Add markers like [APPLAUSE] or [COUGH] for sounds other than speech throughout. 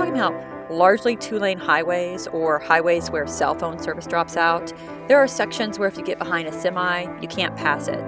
talking about largely two lane highways or highways where cell phone service drops out. There are sections where if you get behind a semi, you can't pass it.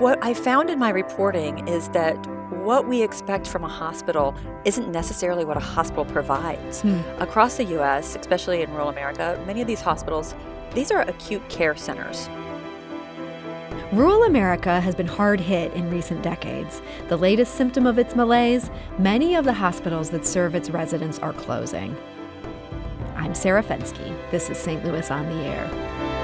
What I found in my reporting is that what we expect from a hospital isn't necessarily what a hospital provides. Hmm. Across the US, especially in rural America, many of these hospitals, these are acute care centers. Rural America has been hard hit in recent decades. The latest symptom of its malaise many of the hospitals that serve its residents are closing. I'm Sarah Fenske. This is St. Louis on the Air.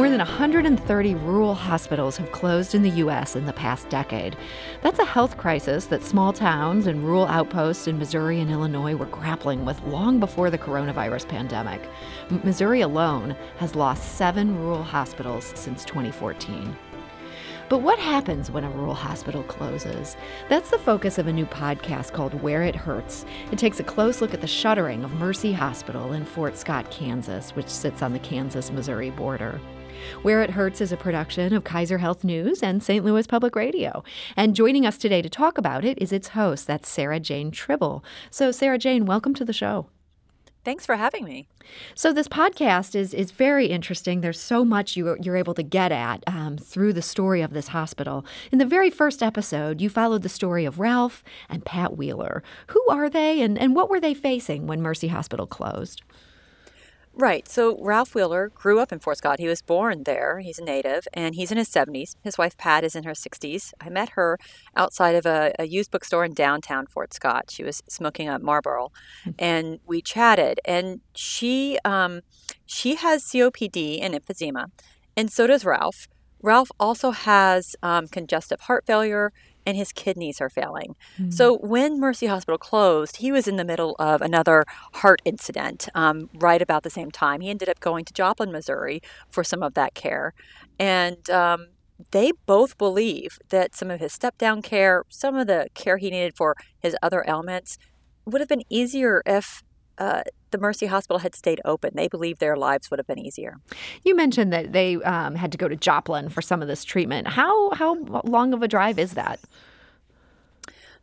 More than 130 rural hospitals have closed in the U.S. in the past decade. That's a health crisis that small towns and rural outposts in Missouri and Illinois were grappling with long before the coronavirus pandemic. Missouri alone has lost seven rural hospitals since 2014. But what happens when a rural hospital closes? That's the focus of a new podcast called Where It Hurts. It takes a close look at the shuttering of Mercy Hospital in Fort Scott, Kansas, which sits on the Kansas Missouri border. Where It Hurts is a production of Kaiser Health News and St. Louis Public Radio. And joining us today to talk about it is its host, that's Sarah Jane Tribble. So, Sarah Jane, welcome to the show. Thanks for having me. So this podcast is is very interesting. There's so much you, you're able to get at um, through the story of this hospital. In the very first episode, you followed the story of Ralph and Pat Wheeler. Who are they, and, and what were they facing when Mercy Hospital closed? Right. So Ralph Wheeler grew up in Fort Scott. He was born there. He's a native, and he's in his 70s. His wife Pat is in her 60s. I met her outside of a, a used bookstore in downtown Fort Scott. She was smoking a Marlboro, hmm. and we chatted. And she um, she has COPD and emphysema, and so does Ralph. Ralph also has um, congestive heart failure and his kidneys are failing. Mm. So when Mercy Hospital closed, he was in the middle of another heart incident um, right about the same time. He ended up going to Joplin, Missouri for some of that care. And um, they both believe that some of his step down care, some of the care he needed for his other ailments, would have been easier if uh, the Mercy Hospital had stayed open. They believe their lives would have been easier. You mentioned that they um, had to go to Joplin for some of this treatment. How how long of a drive is that?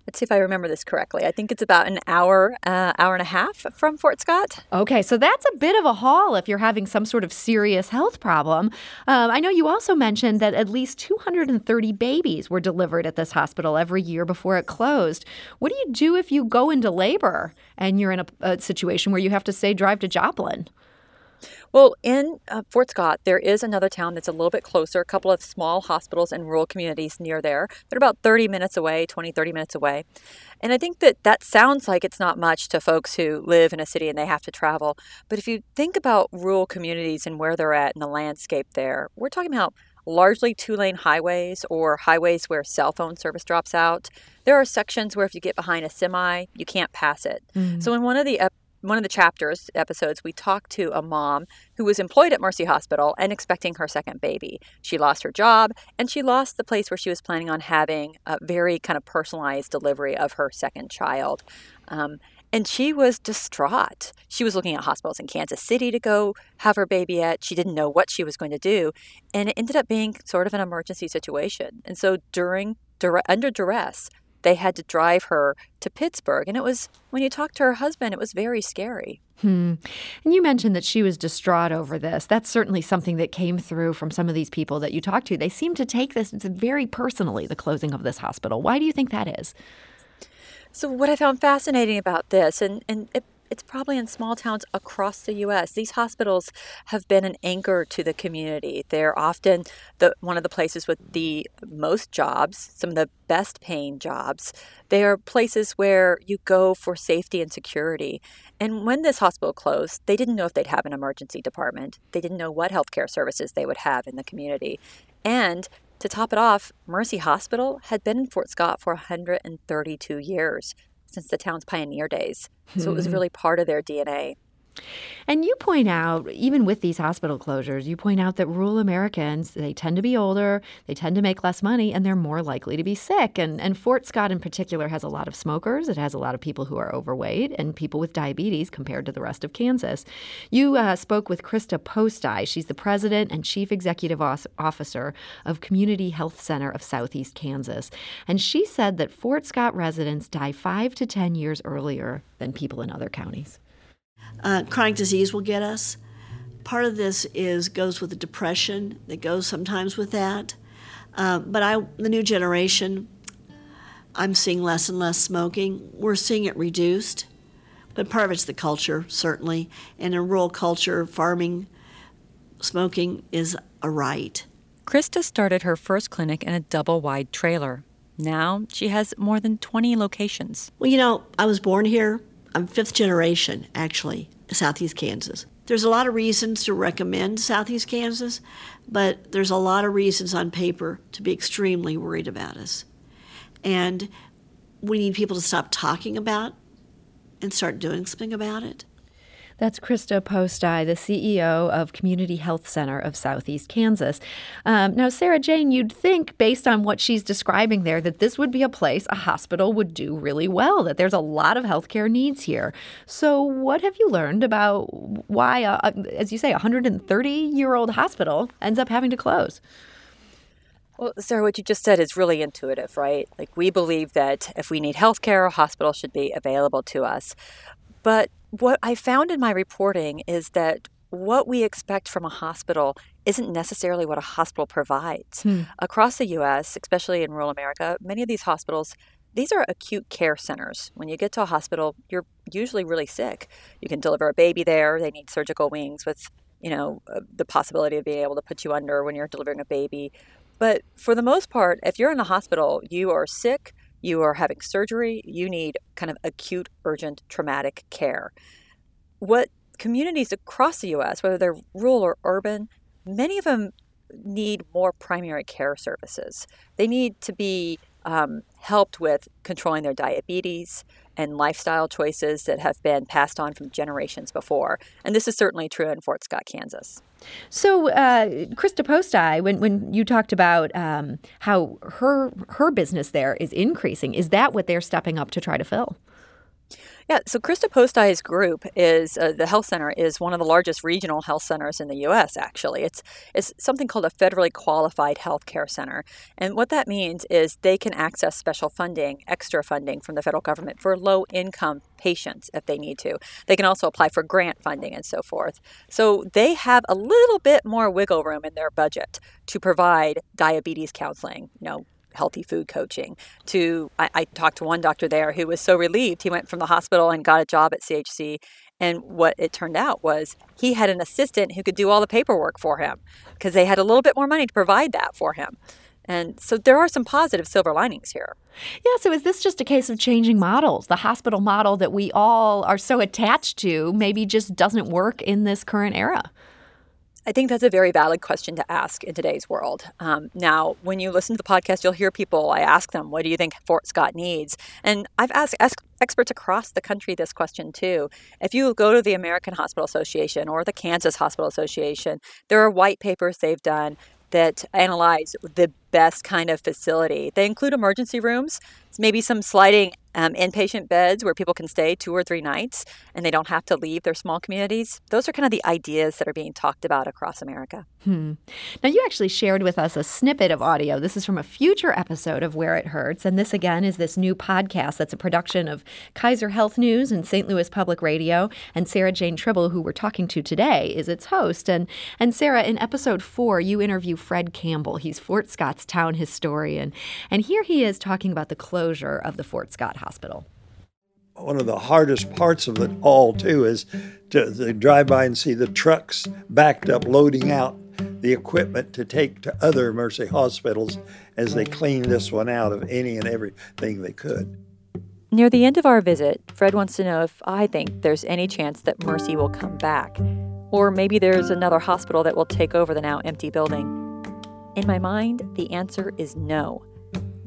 Let's see if I remember this correctly. I think it's about an hour, uh, hour and a half from Fort Scott. Okay, so that's a bit of a haul if you're having some sort of serious health problem. Um, I know you also mentioned that at least 230 babies were delivered at this hospital every year before it closed. What do you do if you go into labor and you're in a, a situation where you have to say drive to Joplin? Well, in uh, Fort Scott, there is another town that's a little bit closer, a couple of small hospitals and rural communities near there. They're about 30 minutes away, 20, 30 minutes away. And I think that that sounds like it's not much to folks who live in a city and they have to travel. But if you think about rural communities and where they're at in the landscape there, we're talking about largely two lane highways or highways where cell phone service drops out. There are sections where if you get behind a semi, you can't pass it. Mm-hmm. So in one of the one of the chapters episodes we talked to a mom who was employed at mercy hospital and expecting her second baby she lost her job and she lost the place where she was planning on having a very kind of personalized delivery of her second child um, and she was distraught. She was looking at hospitals in Kansas City to go have her baby at. She didn't know what she was going to do. And it ended up being sort of an emergency situation. And so during under duress, they had to drive her to Pittsburg. And it was, when you talked to her husband, it was very scary. Hmm. And you mentioned that she was distraught over this. That's certainly something that came through from some of these people that you talked to. They seem to take this very personally, the closing of this hospital. Why do you think that is? So, what I found fascinating about this, and, and it it's probably in small towns across the U.S. These hospitals have been an anchor to the community. They're often the one of the places with the most jobs, some of the best paying jobs. They are places where you go for safety and security. And when this hospital closed, they didn't know if they'd have an emergency department. They didn't know what healthcare services they would have in the community. And to top it off, Mercy Hospital had been in Fort Scott for 132 years since the town's pioneer days. So it was hmm. really part of their DNA. And you point out, even with these hospital closures, you point out that rural Americans, they tend to be older, they tend to make less money, and they're more likely to be sick. And, and Fort Scott, in particular, has a lot of smokers. It has a lot of people who are overweight and people with diabetes compared to the rest of Kansas. You uh, spoke with Krista Postai. She's the president and chief executive officer of Community Health Center of Southeast Kansas. And she said that Fort Scott residents die five to 10 years earlier than people in other counties. Uh, chronic disease will get us. Part of this is goes with the depression that goes sometimes with that. Uh, but I, the new generation, I'm seeing less and less smoking. We're seeing it reduced, but part of it's the culture certainly. And in rural culture, farming, smoking is a right. Krista started her first clinic in a double wide trailer. Now she has more than 20 locations. Well, you know, I was born here. I'm fifth generation, actually, Southeast Kansas. There's a lot of reasons to recommend Southeast Kansas, but there's a lot of reasons on paper to be extremely worried about us. And we need people to stop talking about and start doing something about it. That's Krista Postai, the CEO of Community Health Center of Southeast Kansas. Um, now, Sarah Jane, you'd think, based on what she's describing there, that this would be a place a hospital would do really well, that there's a lot of healthcare needs here. So, what have you learned about why, a, as you say, a 130 year old hospital ends up having to close? Well, Sarah, what you just said is really intuitive, right? Like, we believe that if we need health care, a hospital should be available to us. But what I found in my reporting is that what we expect from a hospital isn't necessarily what a hospital provides. Hmm. Across the US, especially in rural America, many of these hospitals these are acute care centers. When you get to a hospital, you're usually really sick. You can deliver a baby there. They need surgical wings with, you know, uh, the possibility of being able to put you under when you're delivering a baby. But for the most part, if you're in a hospital, you are sick, you are having surgery, you need kind of acute, urgent, traumatic care. What communities across the US, whether they're rural or urban, many of them need more primary care services. They need to be um, helped with controlling their diabetes and lifestyle choices that have been passed on from generations before. And this is certainly true in Fort Scott, Kansas. So, uh, Krista Postai, when, when you talked about um, how her her business there is increasing, is that what they're stepping up to try to fill? Yeah, so Krista Postai's group is uh, the health center is one of the largest regional health centers in the U.S. Actually, it's it's something called a federally qualified health care center, and what that means is they can access special funding, extra funding from the federal government for low income patients if they need to. They can also apply for grant funding and so forth. So they have a little bit more wiggle room in their budget to provide diabetes counseling, you know, healthy food coaching to I, I, talked to one doctor there who was so relieved he went from the hospital and got a job at chc and what it turned out was he had an assistant who could do all the paperwork for him because they had a little bit more money to provide that for him and so there are some positive silver linings here. Yeah, so is this just a case of changing models? The hospital model that we all are so attached to maybe just doesn't work in this current era? I think that's a very valid question to ask in today's world. Um, now, when you listen to the podcast, you'll hear people, I ask them, what do you think Fort Scott needs? And I've asked experts across the country this question too. If you go to the American Hospital Association or the Kansas Hospital Association, there are white papers they've done that analyze the best kind of facility. They include emergency rooms, maybe some sliding um, inpatient beds where people can stay two or three nights and they don't have to leave their small communities. Those are kind of the ideas that are being talked about across America. Hmm. Now, you actually shared with us a snippet of audio. This is from a future episode of Where It Hurts. And this, again, is this new podcast that's a production of Kaiser Health News and St. Louis Public Radio. And Sarah Jane Tribble, who we're talking to today, is its host. And, and Sarah, in episode four, you interview Fred Campbell. He's Fort Scott's town historian. And here he is talking about the closure of the Fort Scott. One of the hardest parts of it all, too, is to, to drive by and see the trucks backed up loading out the equipment to take to other Mercy hospitals as they clean this one out of any and everything they could. Near the end of our visit, Fred wants to know if I think there's any chance that Mercy will come back, or maybe there's another hospital that will take over the now empty building. In my mind, the answer is no.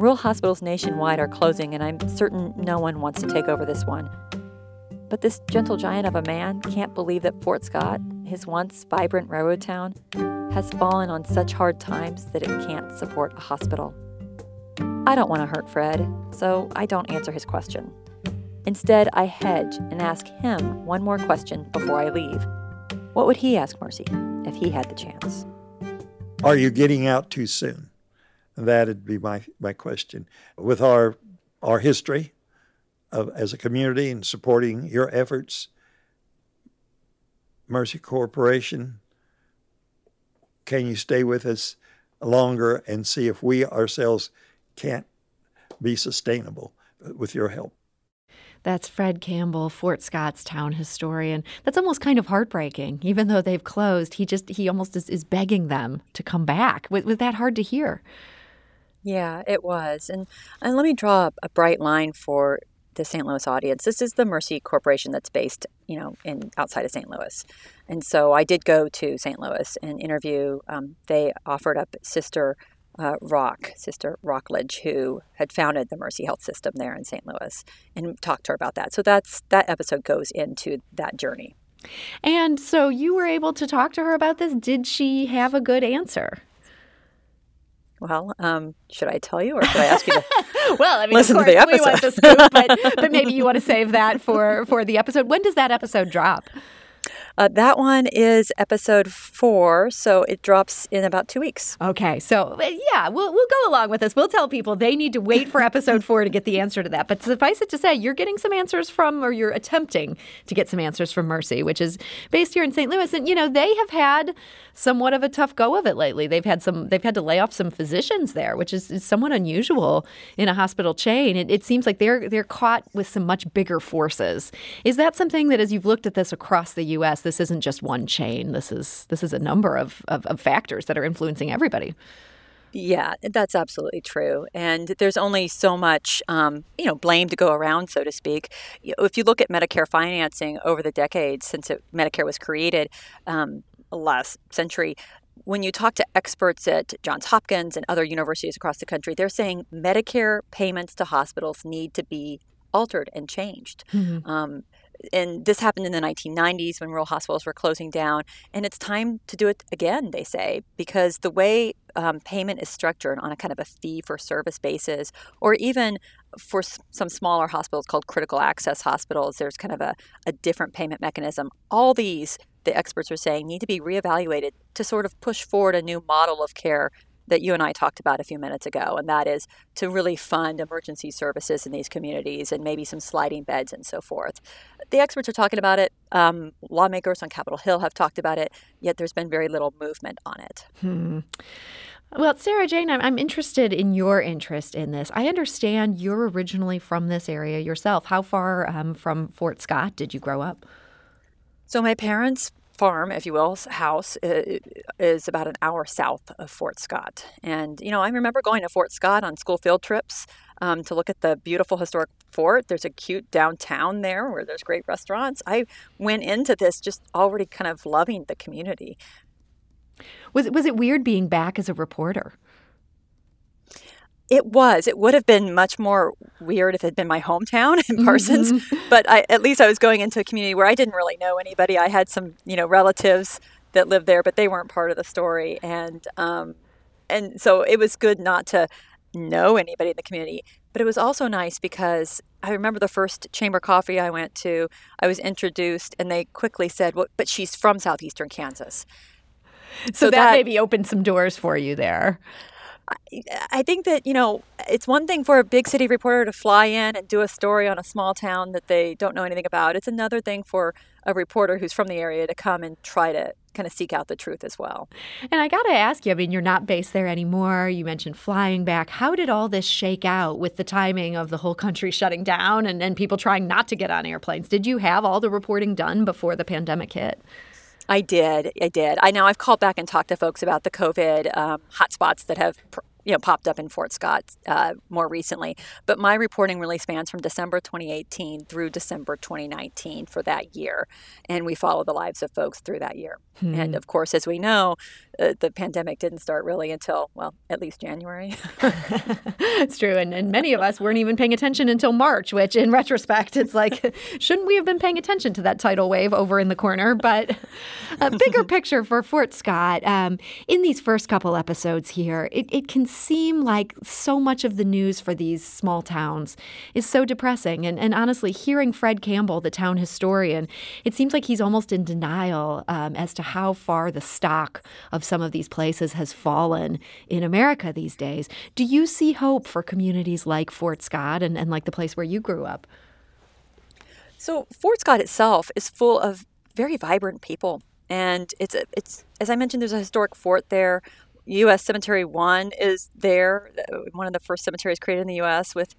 Rural hospitals nationwide are closing, and I'm certain no one wants to take over this one. But this gentle giant of a man can't believe that Fort Scott, his once vibrant railroad town, has fallen on such hard times that it can't support a hospital. I don't want to hurt Fred, so I don't answer his question. Instead, I hedge and ask him one more question before I leave. What would he ask Mercy if he had the chance? Are you getting out too soon? That'd be my, my question. With our our history of as a community and supporting your efforts, Mercy Corporation, can you stay with us longer and see if we ourselves can't be sustainable with your help? That's Fred Campbell, Fort Scott's town historian. That's almost kind of heartbreaking. Even though they've closed, he just he almost is, is begging them to come back. Was, was that hard to hear? Yeah, it was. And and let me draw a bright line for the St. Louis audience. This is the Mercy Corporation that's based, you know, in outside of St. Louis. And so I did go to St. Louis and interview. Um, they offered up Sister uh, Roch, Sister Rocklage, who had founded the Mercy Health System there in St. Louis, and talked to her about that. So that's that episode goes into that journey. And so you were able to talk to her about this. Did she have a good answer? Well, um, should I tell you, or should I ask you to? [LAUGHS] well, I mean, listen of course, to the we want episode. the scoop, but, [LAUGHS] but maybe you want to save that for for the episode. When does that episode drop? Uh, that one is episode four, so it drops in about two weeks. Okay, so uh, yeah, we'll we'll go along with this. We'll tell people they need to wait for episode four to get the answer to that. But suffice it to say, you're getting some answers from, or you're attempting to get some answers from Mercy, which is based here in St. Louis, and you know they have had somewhat of a tough go of it lately. They've had some, they've had to lay off some physicians there, which is, is somewhat unusual in a hospital chain. It, it seems like they're they're caught with some much bigger forces. Is that something that, as you've looked at this across the U.S., this isn't just one chain. This is this is a number of, of, of factors that are influencing everybody. Yeah, that's absolutely true. And there's only so much, um, you know, blame to go around, so to speak. If you look at Medicare financing over the decades since it, Medicare was created um, last century, when you talk to experts at Johns Hopkins and other universities across the country, they're saying Medicare payments to hospitals need to be altered and changed. Mm-hmm. Um, and this happened in the 1990s when rural hospitals were closing down. And it's time to do it again, they say, because the way um, payment is structured on a kind of a fee for service basis, or even for some smaller hospitals called critical access hospitals, there's kind of a, a different payment mechanism. All these, the experts are saying, need to be reevaluated to sort of push forward a new model of care that you and I talked about a few minutes ago, and that is to really fund emergency services in these communities and maybe some sliding beds and so forth. The experts are talking about it. Um, lawmakers on Capitol Hill have talked about it, yet there's been very little movement on it. Hmm. Well, Sarah Jane, I'm, I'm interested in your interest in this. I understand you're originally from this area yourself. How far um, from Fort Scott did you grow up? So, my parents farm, if you will, house is about an hour south of Fort Scott. And, you know, I remember going to Fort Scott on school field trips um, to look at the beautiful historic fort. There's a cute downtown there where there's great restaurants. I went into this just already kind of loving the community. Was it, was it weird being back as a reporter? It was. It would have been much more weird if it had been my hometown in Parsons, mm-hmm. but I, at least I was going into a community where I didn't really know anybody. I had some, you know, relatives that lived there, but they weren't part of the story, and um, and so it was good not to know anybody in the community. But it was also nice because I remember the first chamber coffee I went to. I was introduced, and they quickly said, "Well, but she's from southeastern Kansas." So, so that, that maybe opened some doors for you there. I think that, you know, it's one thing for a big city reporter to fly in and do a story on a small town that they don't know anything about. It's another thing for a reporter who's from the area to come and try to kind of seek out the truth as well. And I got to ask you I mean, you're not based there anymore. You mentioned flying back. How did all this shake out with the timing of the whole country [LAUGHS] shutting down and, and people trying not to get on airplanes? Did you have all the reporting done before the pandemic hit? I did. I did. I know I've called back and talked to folks about the COVID um, hotspots that have pr- you know popped up in Fort Scott uh, more recently. But my reporting really spans from December 2018 through December 2019 for that year, and we follow the lives of folks through that year. Hmm. And of course, as we know, uh, the pandemic didn't start really until well, at least January. [LAUGHS] it's true, and, and many of us weren't even paying attention until March. Which, in retrospect, it's like, [LAUGHS] shouldn't we have been paying attention to that tidal wave over in the corner? But a bigger [LAUGHS] picture for Fort Scott um, in these first couple episodes here, it, it can seem like so much of the news for these small towns is so depressing. And, and honestly, hearing Fred Campbell, the town historian, it seems like he's almost in denial um, as to how far the stock of some of these places has fallen in America these days. Do you see hope for communities like Fort Scott and, and like the place where you grew up? So, Fort Scott itself is full of very vibrant people. And it's, it's as I mentioned, there's a historic fort there. U.S. Cemetery One is there, one of the first cemeteries created in the U.S. with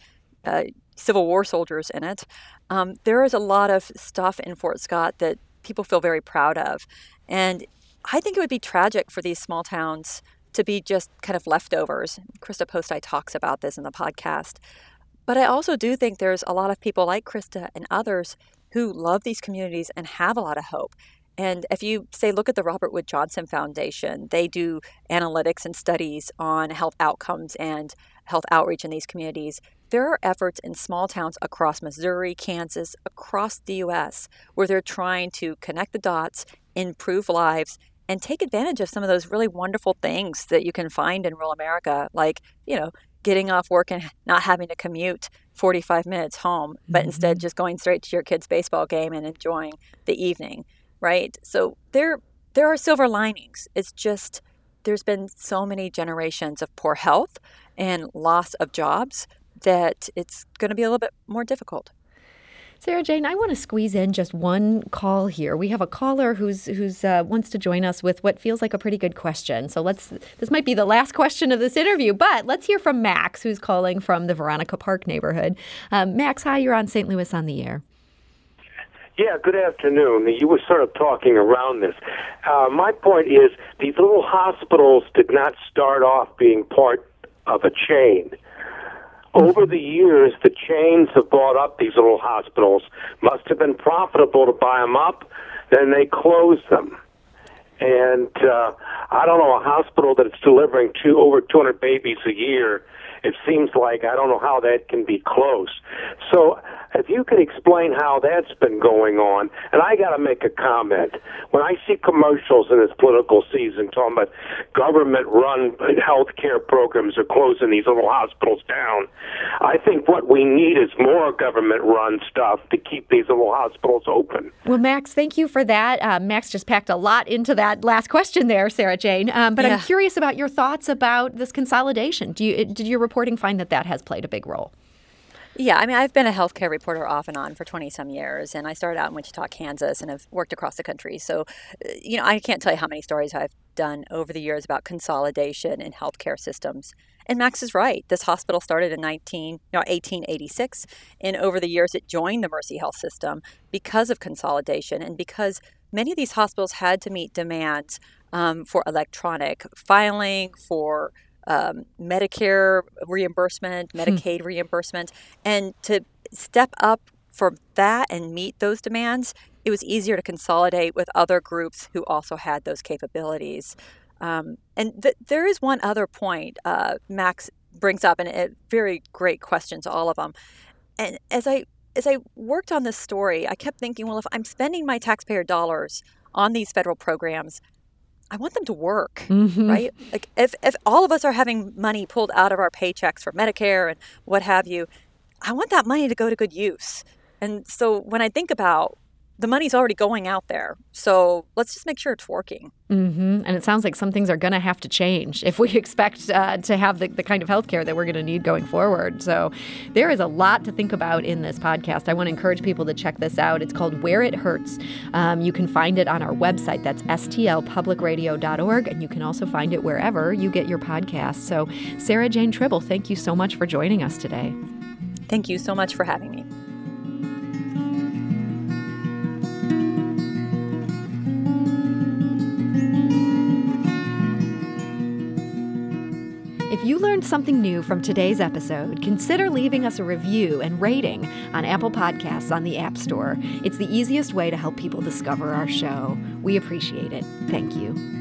uh, Civil War soldiers in it. Um, there is a lot of stuff in Fort Scott that people feel very proud of. And I think it would be tragic for these small towns to be just kind of leftovers. Krista Postai talks about this in the podcast. But I also do think there's a lot of people like Krista and others who love these communities and have a lot of hope. And if you say, look at the Robert Wood Johnson Foundation, they do analytics and studies on health outcomes and health outreach in these communities. There are efforts in small towns across Missouri, Kansas, across the U.S., where they're trying to connect the dots, improve lives, and take advantage of some of those really wonderful things that you can find in rural America, like, you know, getting off work and not having to commute 45 minutes home, but mm-hmm. instead just going straight to your kid's baseball game and enjoying the evening, right? So there there are silver linings. It's just there's been so many generations of poor health and loss of jobs that it's going to be a little bit more difficult. Sarah Jane, I want to squeeze in just one call here. We have a caller who's who's uh, wants to join us with what feels like a pretty good question. So let's this might be the last question of this interview, but let's hear from Max, who's calling from the Veronica Park neighborhood. Um, Max, hi, you're on St. Louis on the air. Yeah, good afternoon. You were sort of talking around this. Uh, my point is these little hospitals did not start off being part of a chain. Over the years, the chains have bought up these little hospitals. Must have been profitable to buy them up. Then they closed them. And uh, I don't know a hospital that's delivering two over 200 babies a year. It seems like I don't know how that can be close. So if you could explain how that's been going on, and I got to make a comment. When I see commercials in this political season talking about government-run health care programs are closing these little hospitals down, I think what we need is more government-run stuff to keep these little hospitals open. Well, Max, thank you for that. Uh, Max just packed a lot into that last question there, Sarah Jane. Um, but yeah. I'm curious about your thoughts about this consolidation. Do you did your reporting find that that has played a big role? Yeah, I mean, I've been a healthcare reporter off and on for 20 some years, and I started out in Wichita, Kansas, and have worked across the country. So, uh, you know, I can't tell you how many stories I've done over the years about consolidation in healthcare systems. And Max is right. This hospital started in 19, no, 1886, and over the years it joined the Mercy Health system because of consolidation and because many of these hospitals had to meet demands um, for electronic filing, for um, Medicare reimbursement, hmm. Medicaid reimbursement, and to step up for that and meet those demands, it was easier to consolidate with other groups who also had those capabilities. Um, and th- there is one other point uh, Max brings up, and it, very great question to all of them. And as I as I worked on this story, I kept thinking, well, if I'm spending my taxpayer dollars on these federal programs, I want them to work, mm-hmm. right? Like if, if all of us are having money pulled out of our paychecks for Medicare and what have you, I want that money to go to good use. And so when I think about the money's already going out there. So let's just make sure it's working. Mm-hmm. And it sounds like some things are going to have to change if we [LAUGHS] expect uh, to have the, the kind of healthcare that we're going to need going forward. So there is a lot to think about in this podcast. I want to encourage people to check this out. It's called Where It Hurts. Um, you can find it on our website. That's stlpublicradio.org. And you can also find it wherever you get your podcasts. So, Sarah Jane Tribble, thank you so much for joining us today. Thank you so much for having me. You learned something new from today's episode, consider leaving us a review and rating on Apple Podcasts on the App Store. It's the easiest way to help people discover our show. We appreciate it. Thank you.